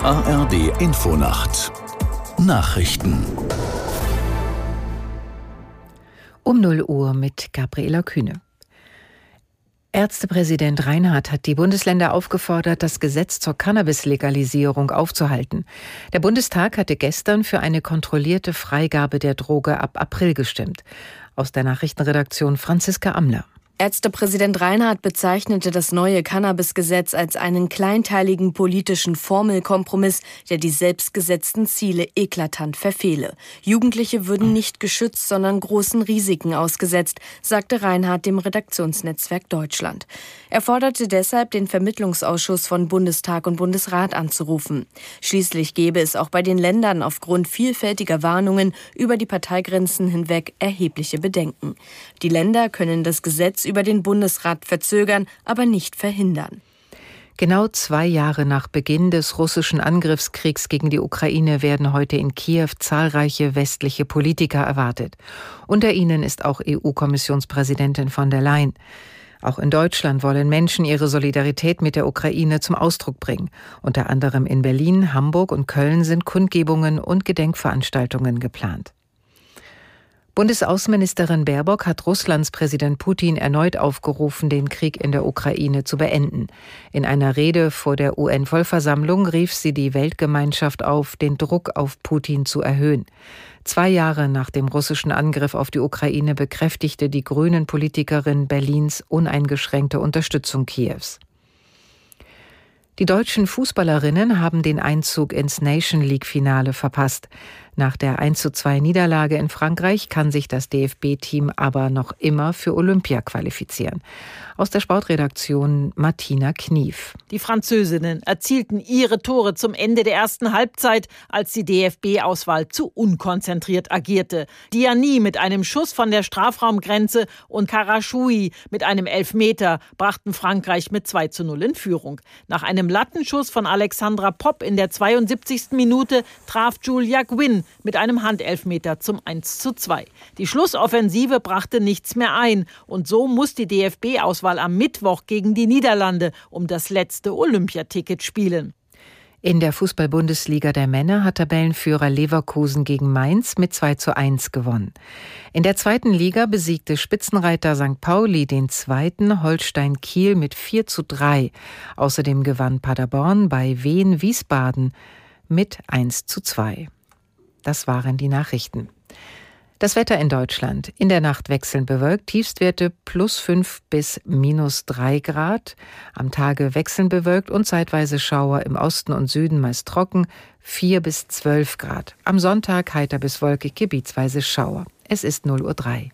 ARD Infonacht Nachrichten um 0 Uhr mit Gabriela Kühne. Ärztepräsident Reinhardt hat die Bundesländer aufgefordert, das Gesetz zur Cannabis-Legalisierung aufzuhalten. Der Bundestag hatte gestern für eine kontrollierte Freigabe der Droge ab April gestimmt. Aus der Nachrichtenredaktion Franziska Amler. Ärztepräsident Reinhardt bezeichnete das neue Cannabis-Gesetz als einen kleinteiligen politischen Formelkompromiss, der die selbstgesetzten Ziele eklatant verfehle. Jugendliche würden nicht geschützt, sondern großen Risiken ausgesetzt, sagte Reinhardt dem Redaktionsnetzwerk Deutschland. Er forderte deshalb, den Vermittlungsausschuss von Bundestag und Bundesrat anzurufen. Schließlich gebe es auch bei den Ländern aufgrund vielfältiger Warnungen über die Parteigrenzen hinweg erhebliche Bedenken. Die Länder können das Gesetz über den Bundesrat verzögern, aber nicht verhindern. Genau zwei Jahre nach Beginn des russischen Angriffskriegs gegen die Ukraine werden heute in Kiew zahlreiche westliche Politiker erwartet. Unter ihnen ist auch EU-Kommissionspräsidentin von der Leyen. Auch in Deutschland wollen Menschen ihre Solidarität mit der Ukraine zum Ausdruck bringen. Unter anderem in Berlin, Hamburg und Köln sind Kundgebungen und Gedenkveranstaltungen geplant. Bundesaußenministerin Baerbock hat Russlands Präsident Putin erneut aufgerufen, den Krieg in der Ukraine zu beenden. In einer Rede vor der UN-Vollversammlung rief sie die Weltgemeinschaft auf, den Druck auf Putin zu erhöhen. Zwei Jahre nach dem russischen Angriff auf die Ukraine bekräftigte die grünen Politikerin Berlins uneingeschränkte Unterstützung Kiews. Die deutschen Fußballerinnen haben den Einzug ins Nation League Finale verpasst. Nach der 1 zu 2 Niederlage in Frankreich kann sich das DFB-Team aber noch immer für Olympia qualifizieren. Aus der Sportredaktion Martina Knief. Die Französinnen erzielten ihre Tore zum Ende der ersten Halbzeit, als die DFB-Auswahl zu unkonzentriert agierte. Diani mit einem Schuss von der Strafraumgrenze und Karashui mit einem Elfmeter brachten Frankreich mit 2 zu 0 in Führung. Nach einem Lattenschuss von Alexandra Popp in der 72. Minute traf Julia Gwynn mit einem Handelfmeter zum 1 zu 2. Die Schlussoffensive brachte nichts mehr ein und so muss die DFB-Auswahl am Mittwoch gegen die Niederlande um das letzte Olympiaticket spielen. In der Fußball-Bundesliga der Männer hat Tabellenführer Leverkusen gegen Mainz mit 2 zu 1 gewonnen. In der zweiten Liga besiegte Spitzenreiter St. Pauli den zweiten Holstein Kiel mit 4 zu 3. Außerdem gewann Paderborn bei Wien Wiesbaden mit 1 zu 2. Das waren die Nachrichten. Das Wetter in Deutschland. In der Nacht wechselnd bewölkt, Tiefstwerte plus 5 bis minus 3 Grad. Am Tage wechselnd bewölkt und zeitweise Schauer im Osten und Süden meist trocken, 4 bis 12 Grad. Am Sonntag heiter bis wolkig, gebietsweise Schauer. Es ist 0 Uhr 3.